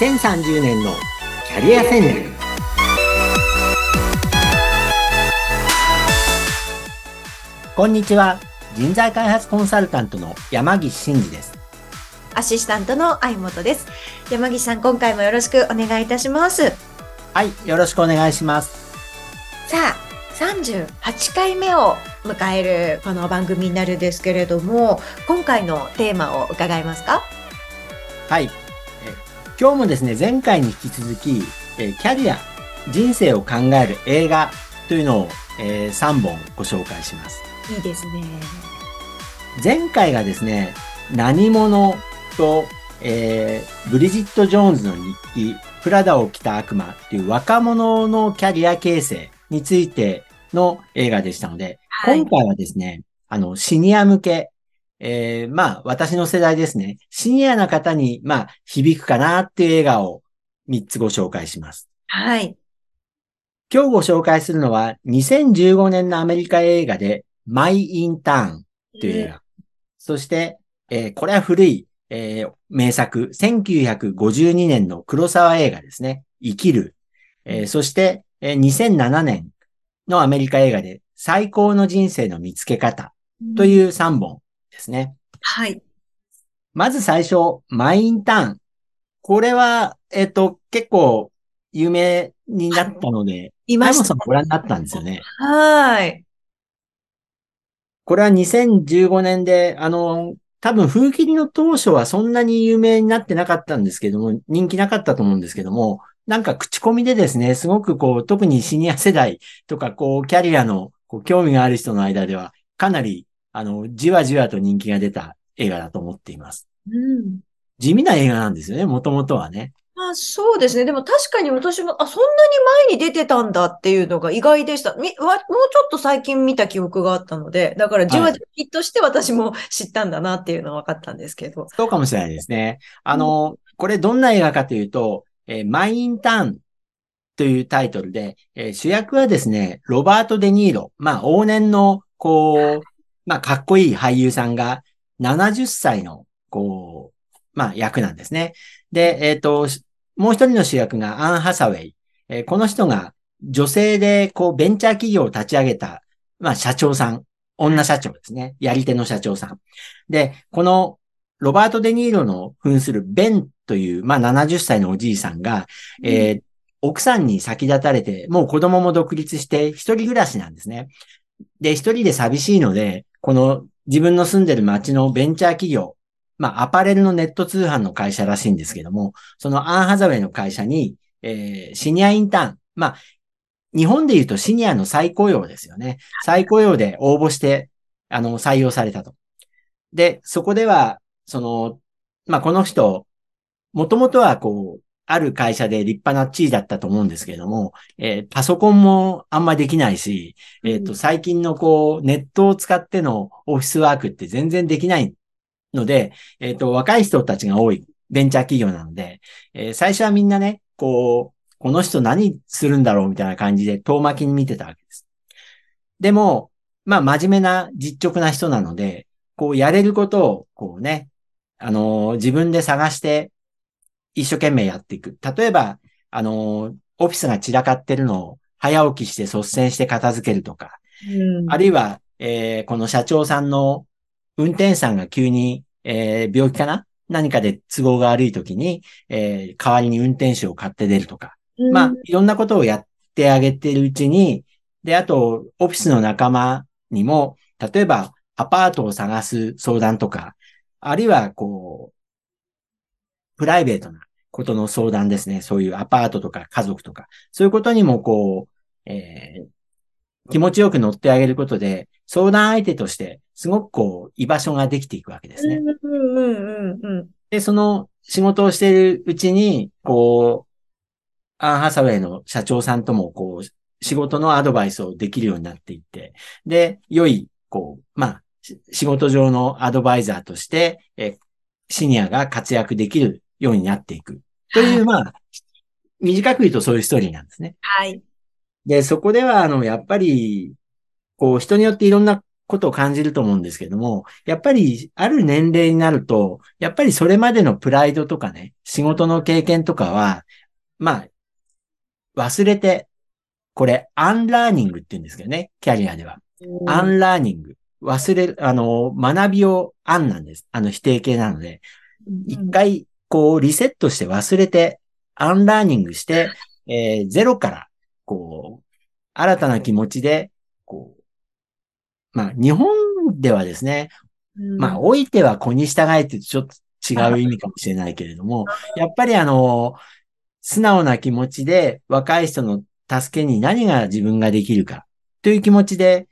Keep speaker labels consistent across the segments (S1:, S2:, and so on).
S1: 2030年のキャリア戦略。こんにちは。人材開発コンサルタントの山岸真嗣です。
S2: アシスタントの相本です。山岸さん、今回もよろしくお願いいたします。
S1: はいよろしくお願いします。
S2: さあ、38回目を迎えるこの番組になるんですけれども、今回のテーマを伺えますか？
S1: はい。え今日もですね前回に引き続きえキャリア人生を考える映画というのを、え3本ご紹介します
S2: いいですね。
S1: 前回がですね、何者と、えーブリジット・ジョーンズの日記、プラダを着た悪魔っていう若者のキャリア形成についての映画でしたので、
S2: はい
S1: 今回はですね、あの、シニア向け、えーまあ、私の世代ですね、シニアな方に、まあ、響くかなっていう映画を3つご紹介します。
S2: はい。
S1: 今日ご紹介するのは、2015年のアメリカ映画で、マイ・インターンという映画。そして、えーこれは古い、えー名作、1952年の黒沢映画ですね。生きる。えーそして、えー2007年のアメリカ映画で、最高の人生の見つけ方と
S2: う。
S1: いう3本ですね。
S2: はい。
S1: まず最初、マイ・インターン。これは、えっ、と、結構有名になったので、
S2: いました
S1: マイモさん。ご覧になったんですよね。
S2: はい。
S1: これは2015年で、あの、多分風切りの当初はそんなに有名になってなかったんですけども、人気なかったと思うんですけども、なんか口コミでですね、すごくこう、特にシニア世代とか、こう、キャリアのこう興味がある人の間では、かなり、あの、じわじわと人気が出た映画だと思っています。
S2: うん。
S1: 地味な映画なんですよね、もともとはね。
S2: あ、そうですね。でも確かに私も、あ、そんなに前に出てたんだっていうのが意外でした。み、わ、もうちょっと最近見た記憶があったので、だからじわじわヒットして私も知ったんだなっていうのは分かったんですけど。
S1: そうかもしれないですね。あの、これどんな映画かというと、えーマイ・インターンというタイトルで、えー主役はですね、ロバート・デ・ニーロ。まあ、往年の、こう、まあ、かっこいい俳優さんが、70歳の、こう、まあ、役なんですね。で、えっ、と、もう一人の主役がアン・ハサウェイ。えーこの人が、女性で、こう、ベンチャー企業を立ち上げた、まあ、社長さん。女社長ですね。やり手の社長さん。で、この、ロバート・デ・ニーロの扮するベンという、まあ、70歳のおじいさんが、えー奥さんに先立たれて、もう子供も独立して一人暮らしなんですね。で、一人で寂しいので、この自分の住んでる街のベンチャー企業、まあ、アパレルのネット通販の会社らしいんですけども、そのアンハザウェイの会社に、えーシニアインターン、まあ、日本で言うとシニアの再雇用ですよね。再雇用で応募して、あの、採用されたと。で、そこでは、その、まあ、この人、もともとはこう、ある会社で立派な地位だったと思うんですけれども、えーパソコンもあんまりできないし、えっ、と、
S2: うん
S1: 最近のこう、ネットを使ってのオフィスワークって全然できないので、えっ、と、若い人たちが多いベンチャー企業なので、えー最初はみんなね、こう、この人何するんだろうみたいな感じで遠巻きに見てたわけです。でも、まあ、真面目な実直な人なので、こう、やれることを、こうね、あのー自分で探して、一生懸命やっていく。例えば、あのーオフィスが散らかってるのを早起きして率先して片付けるとか、
S2: うん
S1: あるいは、えーこの社長さんの運転手さんが急に、えー病気かな？何かで都合が悪い時に、えー代わりに運転手を買って出るとか。まあ、いろんなことをやってあげてるうちに、で、あと、オフィスの仲間にも、例えば、アパートを探す相談とか、あるいは、こう、プライベートなことの相談ですね。そういうアパートとか家族とか、そういうことにも、こう、えー気持ちよく乗ってあげることで、相談相手として、すごくこう、居場所ができていくわけですね。
S2: うんうんうんうんうん。
S1: で、その仕事をしているうちに、こう、アン・ハサウェイの社長さんとも、こう、仕事のアドバイスをできるようになっていって、で、良い、こう、まあ、し仕事上のアドバイザーとして、え、シニアが活躍できるようになっていく。という、まあ、短く言うとそういうストーリーなんですね。
S2: はい。
S1: で、そこでは、あの、やっぱり、こう、人によっていろんなことを感じると思うんですけども、やっぱりある年齢になると、やっぱりそれまでのプライドとかね、仕事の経験とかは、まあ、忘れて、これ、 unlearning って言うんですけどね、キャリアでは。 unlearning。忘れる、あの、学びを un なんです。あの、否定形なので。一回、こう、リセットして忘れて、 unlearning して、えー、ゼロから、こう、新たな気持ちで、こう、まあ、日本ではですね、まあ、老いては子に従えってちょっと違う意味かもしれないけれども、やっぱりあの、素直な気持ちで若い人の助けに何が自分ができるかという気持ちで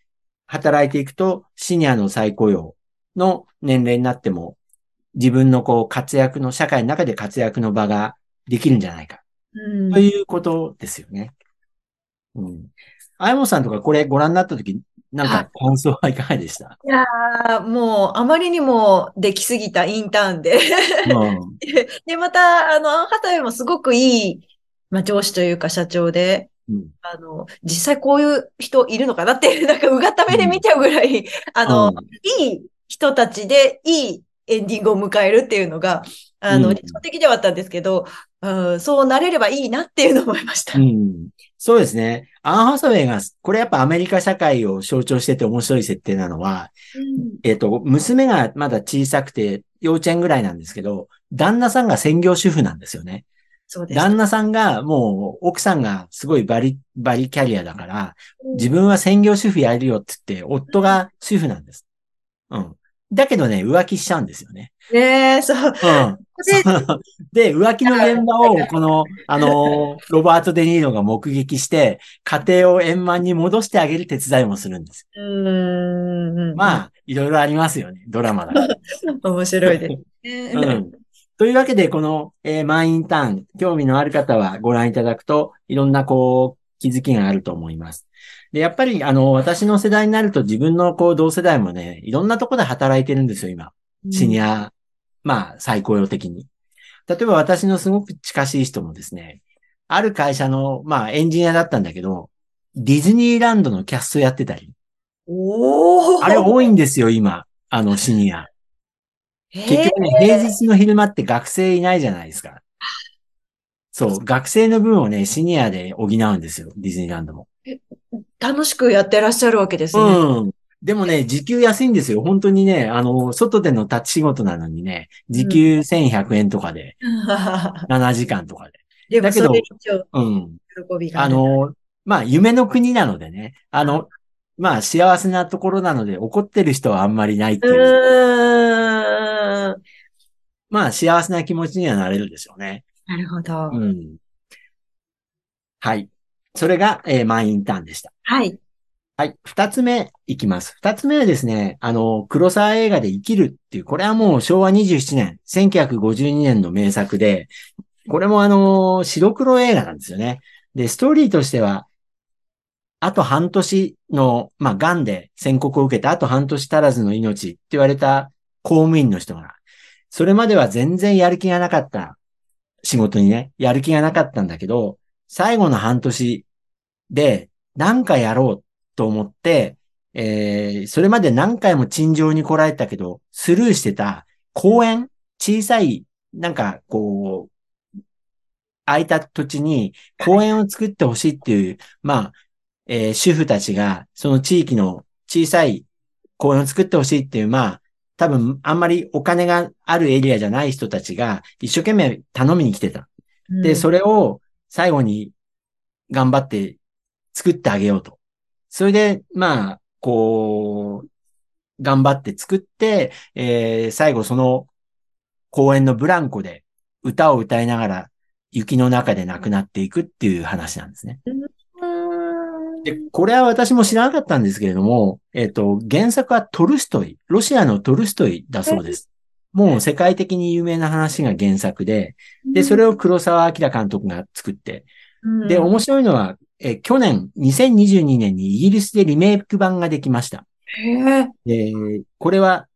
S1: 働いていくと、シニアの再雇用の年齢になっても、自分のこう活躍の、社会の中で活躍の場ができるんじゃないか。うん、ということですよね。うん。あやもさんとかこれご覧になったとき、なんか感想はいかがでした？
S2: いやー、もうあまりにもできすぎたインターンで。うん、で、また、あの、アンハタウェイもすごくいい、まあ、上司というか社長で、うん、あの、実際こういう人いるのかなって、なんかうがった目で見ちゃうぐらい、うん、あの、いい人たちでいいエンディングを迎えるっていうのが、あの、理想的ではあったんですけど、うん、そうなれればいいなっていうのを思いました。
S1: うん、そうですね。アン・ハサウェイが、これやっぱアメリカ社会を象徴してて面白い設定なのは、うん、えっ、と、娘がまだ小さくて幼稚園ぐらいなんですけど、旦那さんが専業主婦なんですよね。そうです。旦那さんがもう奥さんがすごいバリ、バリキャリアだから、自分は専業主婦やるよって言って、夫が主婦なんです。うん。だけどね、浮気しちゃうんですよね。
S2: ねえ、そう。うん。
S1: で、浮気の現場を、この、あの、ロバート・デ・ニーロが目撃して、家庭を円満に戻してあげる手伝いもするんです。うんまあ、いろいろありますよね、ドラマだから。
S2: 面白いです。う
S1: ん。というわけで、この、えー、マインターン、興味のある方はご覧いただくと、いろんな、こう、気づきがあると思います。で、やっぱり、あの、私の世代になると自分の、こう、同世代もね、いろんなとこで働いてるんですよ、今。シニア、うん、まあ、最高用的に。例えば私のすごく近しい人もですね、ある会社の、まあ、エンジニアだったんだけど、ディズニーランドのキャストやってたり。おあれ多いんですよ、今。あの、シニア。結局ね、平日の昼間って学生いないじゃないですか。そう、学生の分をね、シニアで補うんですよ、ディズニーランドも。
S2: 楽しくやってらっしゃるわけですね。
S1: うん。でもね、時給安いんですよ。本当にね、あの、外での立ち仕事なのにね、時給1100円とかで、うん、7時間とか
S2: で。だけど、
S1: うん。喜びがあの、まあ、夢の国なのでね、あの、まあ、幸せなところなので、怒ってる人はあんまりないっていう。まあ、幸せな気持ちにはなれるでしょうね。
S2: なるほど。う
S1: ん。はい。それが、えー、マインターンでした。
S2: はい。
S1: はい。二つ目いきます。二つ目はですね、あの、黒沢映画で生きるっていう、これはもう昭和27年、1952年の名作で、これもあの、白黒映画なんですよね。で、ストーリーとしては、あと半年の、まあ、癌で宣告を受けたあと半年足らずの命って言われた公務員の人が、それまでは全然やる気がなかった仕事にね、やる気がなかったんだけど、最後の半年で何かやろうと思って、えー、それまで何回も陳情に来られたけど、スルーしてた公園、小さい、なんかこう、空いた土地に公園を作ってほしいっていう、まあ、えー、主婦たちが、その地域の小さい公園を作ってほしいっていう、まあ、多分あんまりお金があるエリアじゃない人たちが一生懸命頼みに来てた。で、それを最後に頑張って作ってあげようと。それで、まあ、こう、頑張って作って、えー、最後その公園のブランコで歌を歌いながら雪の中で亡くなっていくっていう話なんですね。で、これは私も知らなかったんですけれども、えっ、ー、と、原作はトルストイ、ロシアのトルストイだそうです。もう世界的に有名な話が原作で、で、それを黒沢明監督が作って、で、面白いのは、え去年、2022年にイギリスでリメイク版ができました。へで、これは、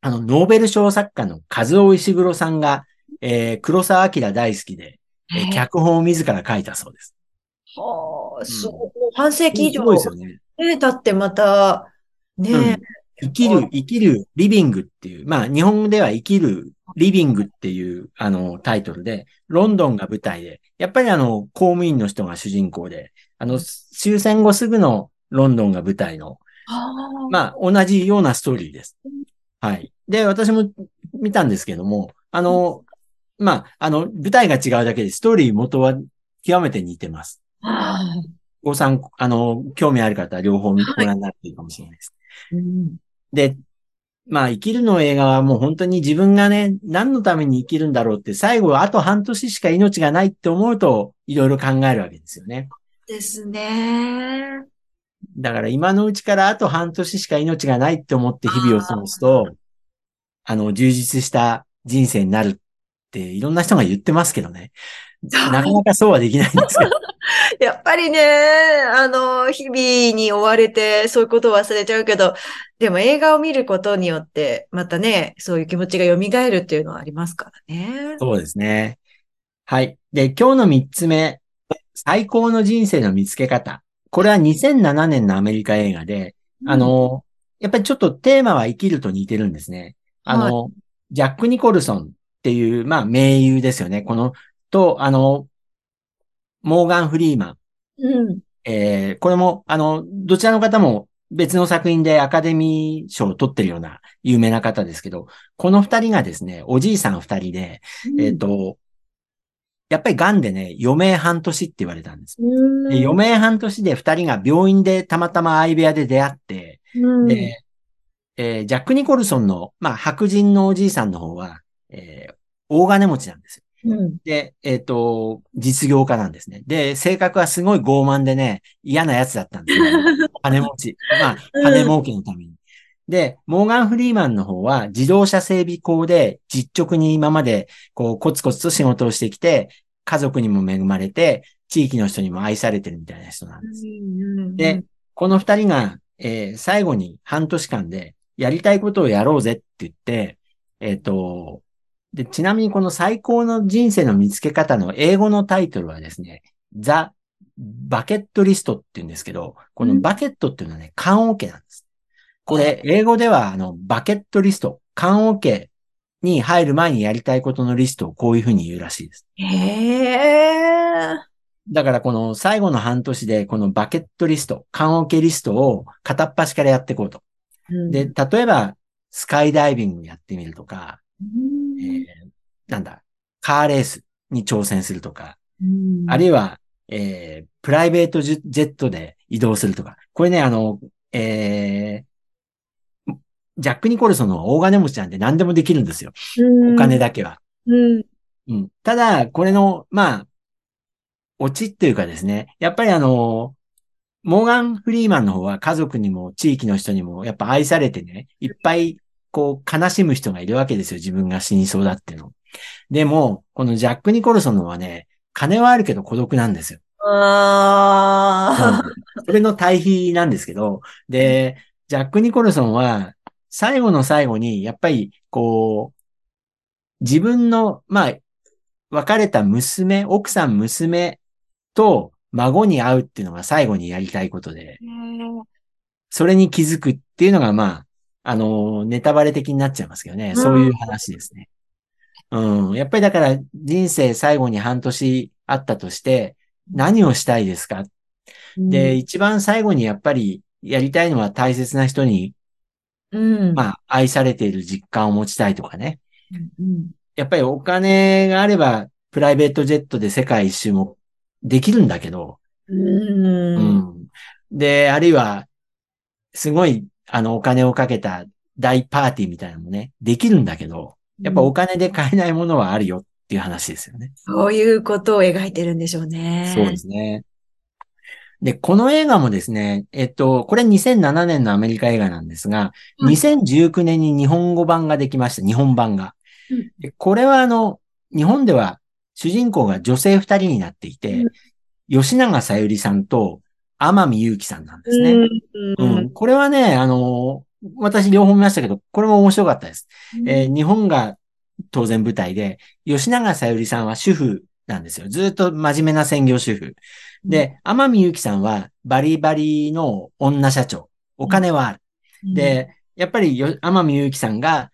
S1: あの、ノーベル賞作家の和尾石黒さんが、えー、黒沢明大好きで、えー、脚本を自ら書いたそうです。
S2: はあ、すごい。半世紀以上。すごいですよね。え、だってまた、ね
S1: うん生きる、生きる、リビングっていう、まあ日本では生きる、リビングっていう、あの、タイトルで、ロンドンが舞台で、やっぱりあの、公務員の人が主人公で、あの、終戦後すぐのロンドンが舞台の、まあ同じようなストーリーです。はい。で、私も見たんですけども、あの、まあ、あの、舞台が違うだけで、ストーリー元は極めて似てます。
S2: あ
S1: ご参考、あの、興味ある方は両方ご覧になっていいかもしれないです。
S2: ー。うん
S1: で、まあ、生きるの映画はもう本当に自分がね、何のために生きるんだろうって、最後あと半年しか命がないって思うと、いろいろ考えるわけですよね。
S2: ですね。
S1: だから今のうちからあと半年しか命がないって思って日々を過ごすと、あの、充実した人生になるっていろんな人が言ってますけどね。なかなかそうはできないんですけど。
S2: やっぱりね、あの、日々に追われて、そういうことを忘れちゃうけど、でも映画を見ることによって、またね、そういう気持ちが蘇るっていうのはありますからね。
S1: そうですね。はい。で、今日の三つ目、最高の人生の見つけ方。これは2007年のアメリカ映画で、あの、やっぱりちょっとテーマは生きると似てるんですね。あの、ジャック・ニコルソンっていう、まあ、名優ですよね。この、と、あの、モーガン・フリーマン。
S2: うん。
S1: えーこれも、あの、どちらの方も別の作品でアカデミー賞を取ってるような有名な方ですけど、この二人がですね、おじいさん二人で、えっ、と、やっぱり癌でね、余命半年って言われたんです。
S2: うん、
S1: で余命半年で二人が病院でたまたま相部屋で出会って、
S2: うん、
S1: で、えージャック・ニコルソンの、まあ、白人のおじいさんの方は、えー大金持ちなんですよ。
S2: うん。
S1: で、えっ、と、実業家なんですね。で、性格はすごい傲慢でね、嫌な奴だったんですよ。金持ち。まあ、金儲けのために。で、モーガン・フリーマンの方は自動車整備工で実直に今までこうコツコツと仕事をしてきて、家族にも恵まれて、地域の人にも愛されてるみたいな人なんです。で、この二人が、えー最後に半年間でやりたいことをやろうぜって言って、えっ、と、で、ちなみにこの最高の人生の見つけ方の英語のタイトルはですね、ザ・バケットリストって言うんですけど、このバケットっていうのはね、缶オケなんです。これ、英語ではあの、バケットリスト、缶オケに入る前にやりたいことのリストをこういうふうに言うらしいです。
S2: へえ。
S1: だからこの最後の半年でこのバケットリスト、缶オケリストを片っ端からやっていこうと。
S2: うん
S1: で、例えば、スカイダイビングやってみるとか、
S2: うん
S1: えーなんだ、カーレースに挑戦するとか、
S2: うん
S1: あるいは、えープライベートジェジェットで移動するとか。これね、あの、えージャック・ニコルソンの大金持ちなんで何でもできるんですよ。お金だけは。
S2: うん。
S1: うん。ただ、これの、まあ、オチっていうかですね、やっぱりあの、モーガン・フリーマンの方は家族にも地域の人にもやっぱ愛されてね、いっぱいこう悲しむ人がいるわけですよ。自分が死にそうだっていうの。でも、このジャック・ニコルソンのはね、金はあるけど孤独なんですよ。
S2: ああ。
S1: うんそれの対比なんですけど、で、ジャック・ニコルソンは、最後の最後に、やっぱり、こう、自分の、まあ、別れた娘、奥さん、娘と孫に会うっていうのが最後にやりたいことで、それに気づくっていうのが、まあ、あの、ネタバレ的になっちゃいますけどね、
S2: うん
S1: そういう話ですね。うん。やっぱりだから、人生最後に半年あったとして、何をしたいですか？で、一番最後にやっぱりやりたいのは大切な人に、
S2: うん、
S1: まあ、愛されている実感を持ちたいとかね。
S2: うん、
S1: やっぱりお金があれば、プライベートジェットで世界一周もできるんだけど、
S2: うん、
S1: う
S2: うん、
S1: ん。で、あるいは、すごい、あの、お金をかけた大パーティーみたいなのもね、できるんだけど、やっぱお金で買えないものはあるよっていう話ですよね。
S2: そういうことを描いてるんでしょうね。
S1: そうですね。で、この映画もですね、えっと、これ2007年のアメリカ映画なんですが、
S2: はい
S1: 2019年に日本語版ができました。日本版が
S2: うん。
S1: でこれはあの、日本では主人公が女性二人になっていて、吉永さゆりさんと天海祐希さんなんですね。
S2: うん、
S1: うん。これはね、あの、私両方見ましたけど、これも面白かったです。えー日本が当然舞台で、吉永さゆりさんは主婦なんですよ。ずっと真面目な専業主婦。で、天海祐希さんはバリバリの女社長。お金はある。で、やっぱりよ、天海祐希さんが、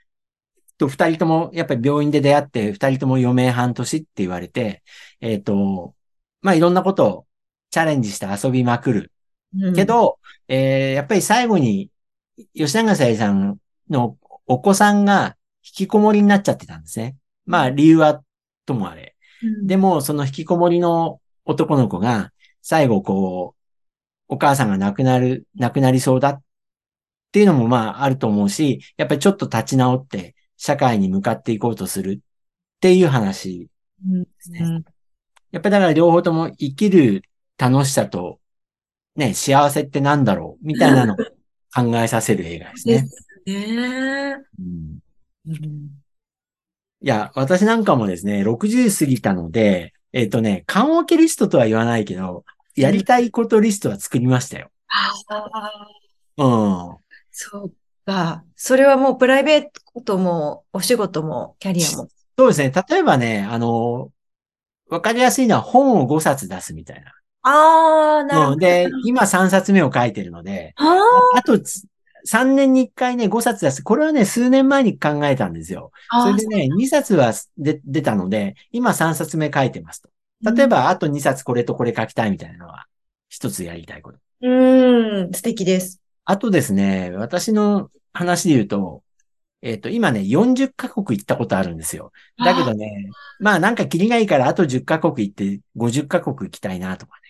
S1: と二人とも、やっぱり病院で出会って、二人とも余命半年って言われて、えっ、と、まあ、いろんなことをチャレンジして遊びまくる。
S2: うん
S1: け、ど、えーやっぱり最後に、吉永小百合さんのお子さんが引きこもりになっちゃってたんですね。まあ、理由はともあれ。
S2: うん
S1: でも、その引きこもりの男の子が、最後こう、お母さんが亡くなる、亡くなりそうだっていうのもまああると思うし、やっぱりちょっと立ち直って社会に向かっていこうとするっていう話
S2: うん
S1: ですね。やっぱりだから両方とも生きる楽しさと、ね、幸せってなんだろう？みたいなのを 考えさせる映画ですね。
S2: ですね。
S1: うん
S2: うん
S1: いや、私なんかもですね、60過ぎたので、えっ、とね、缶オケリストとは言わないけど、やりたいことリストは作りましたよ。
S2: ああ、
S1: うん。
S2: そうか。それはもうプライベートもお仕事もキャリアも。
S1: そうですね。例えばね、あの、わかりやすいのは本を5冊出すみたい
S2: ああ、なる
S1: な。
S2: ほど。
S1: うん、で、今3冊目を書いてるので、
S2: ああ、
S1: あとつ3年に1回ね、5冊出す。これはね、数年前に考えたんですよ。それでね、2冊は出出たので、今3冊目書いてますと。例えば、あと2冊これとこれ書きたいみたいなのは、一つやりたいこと。
S2: うん、素敵です。
S1: あとですね、私の話で言うと、えっ、と、今ね、40カ国行ったことあるんですよ。だけどね、まあなんかキリがいいからあと10カ国行って50カ国行きたいなとかね。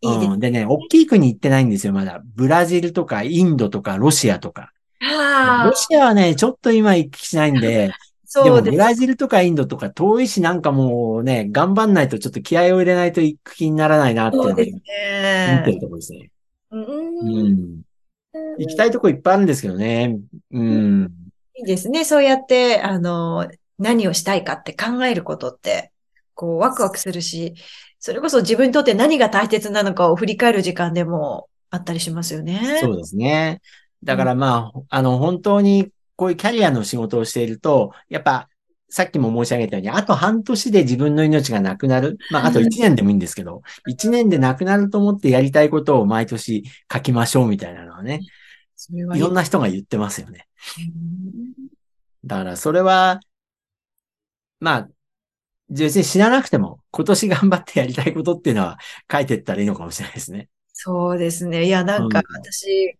S2: いいです
S1: うん。でね、大きい国行ってないんですよ、まだ。ブラジルとかインドとかロシアとか。
S2: ああ
S1: ロ、シアはね、ちょっと今行きしないんで、で も
S2: そうです。
S1: ブラジルとかインドとか遠いしなんかもうね、頑張んないとちょっと気合を入れないと行く気にならないなっていうのが
S2: そうです
S1: 思ってる
S2: ね。
S1: ところですね。
S2: う。
S1: うんん。行きたいとこいっぱいあるんですけどね。うん。
S2: いいですね。そうやって、あの、何をしたいかって考えることって、こう、ワクワクするし、それこそ自分にとって何が大切なのかを振り返る時間でもあったりしますよね。
S1: そうですね。だからまあ、あの、本当にこういうキャリアの仕事をしていると、やっぱ、さっきも申し上げたように、あと半年で自分の命がなくなる。まあ、あと1年でもいいんですけど、1年でなくなると思ってやりたいことを毎年書きましょうみたいなのはね、
S2: はいい
S1: ろんな人が言ってますよね。
S2: うん
S1: だからそれは、まあ、別に知らなくても、今年頑張ってやりたいことっていうのは書いていったらいいのかもしれないですね。
S2: そうですね。いや、なんか
S1: うん
S2: 私、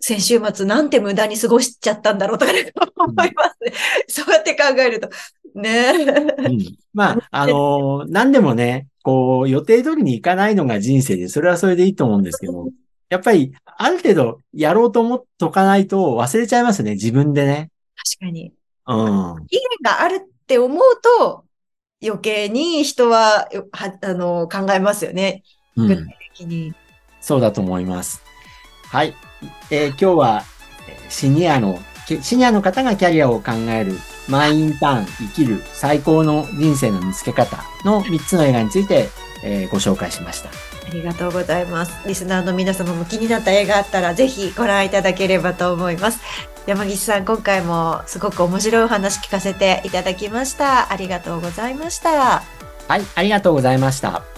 S2: 先週末なんて無駄に過ごしちゃったんだろうとかね思いますね。そうやって考えると。ね
S1: うんまあ、あのー何でもね、こう、予定通りにいかないのが人生で、それはそれでいいと思うんですけど、やっぱり、ある程度やろうと思っとかないと忘れちゃいますね、自分でね。
S2: 確かに。
S1: うん。
S2: 期限があるって思うと、余計に人は、よはあの、考えますよね。
S1: うん。
S2: 具体的に。
S1: そうだと思います。はい。えー今日は、えーシニアの、きシニアの方がキャリアを考える、マイインターン、生きる、最高の人生の見つけ方の3つの映画について、えーご紹介しました。
S2: ありがとうございます。リスナーの皆様も気になった映画あったら、ぜひご覧いただければと思います。山岸さん、今回もすごく面白いお話聞かせていただきました。ありがとうございました。
S1: はい、ありがとうございました。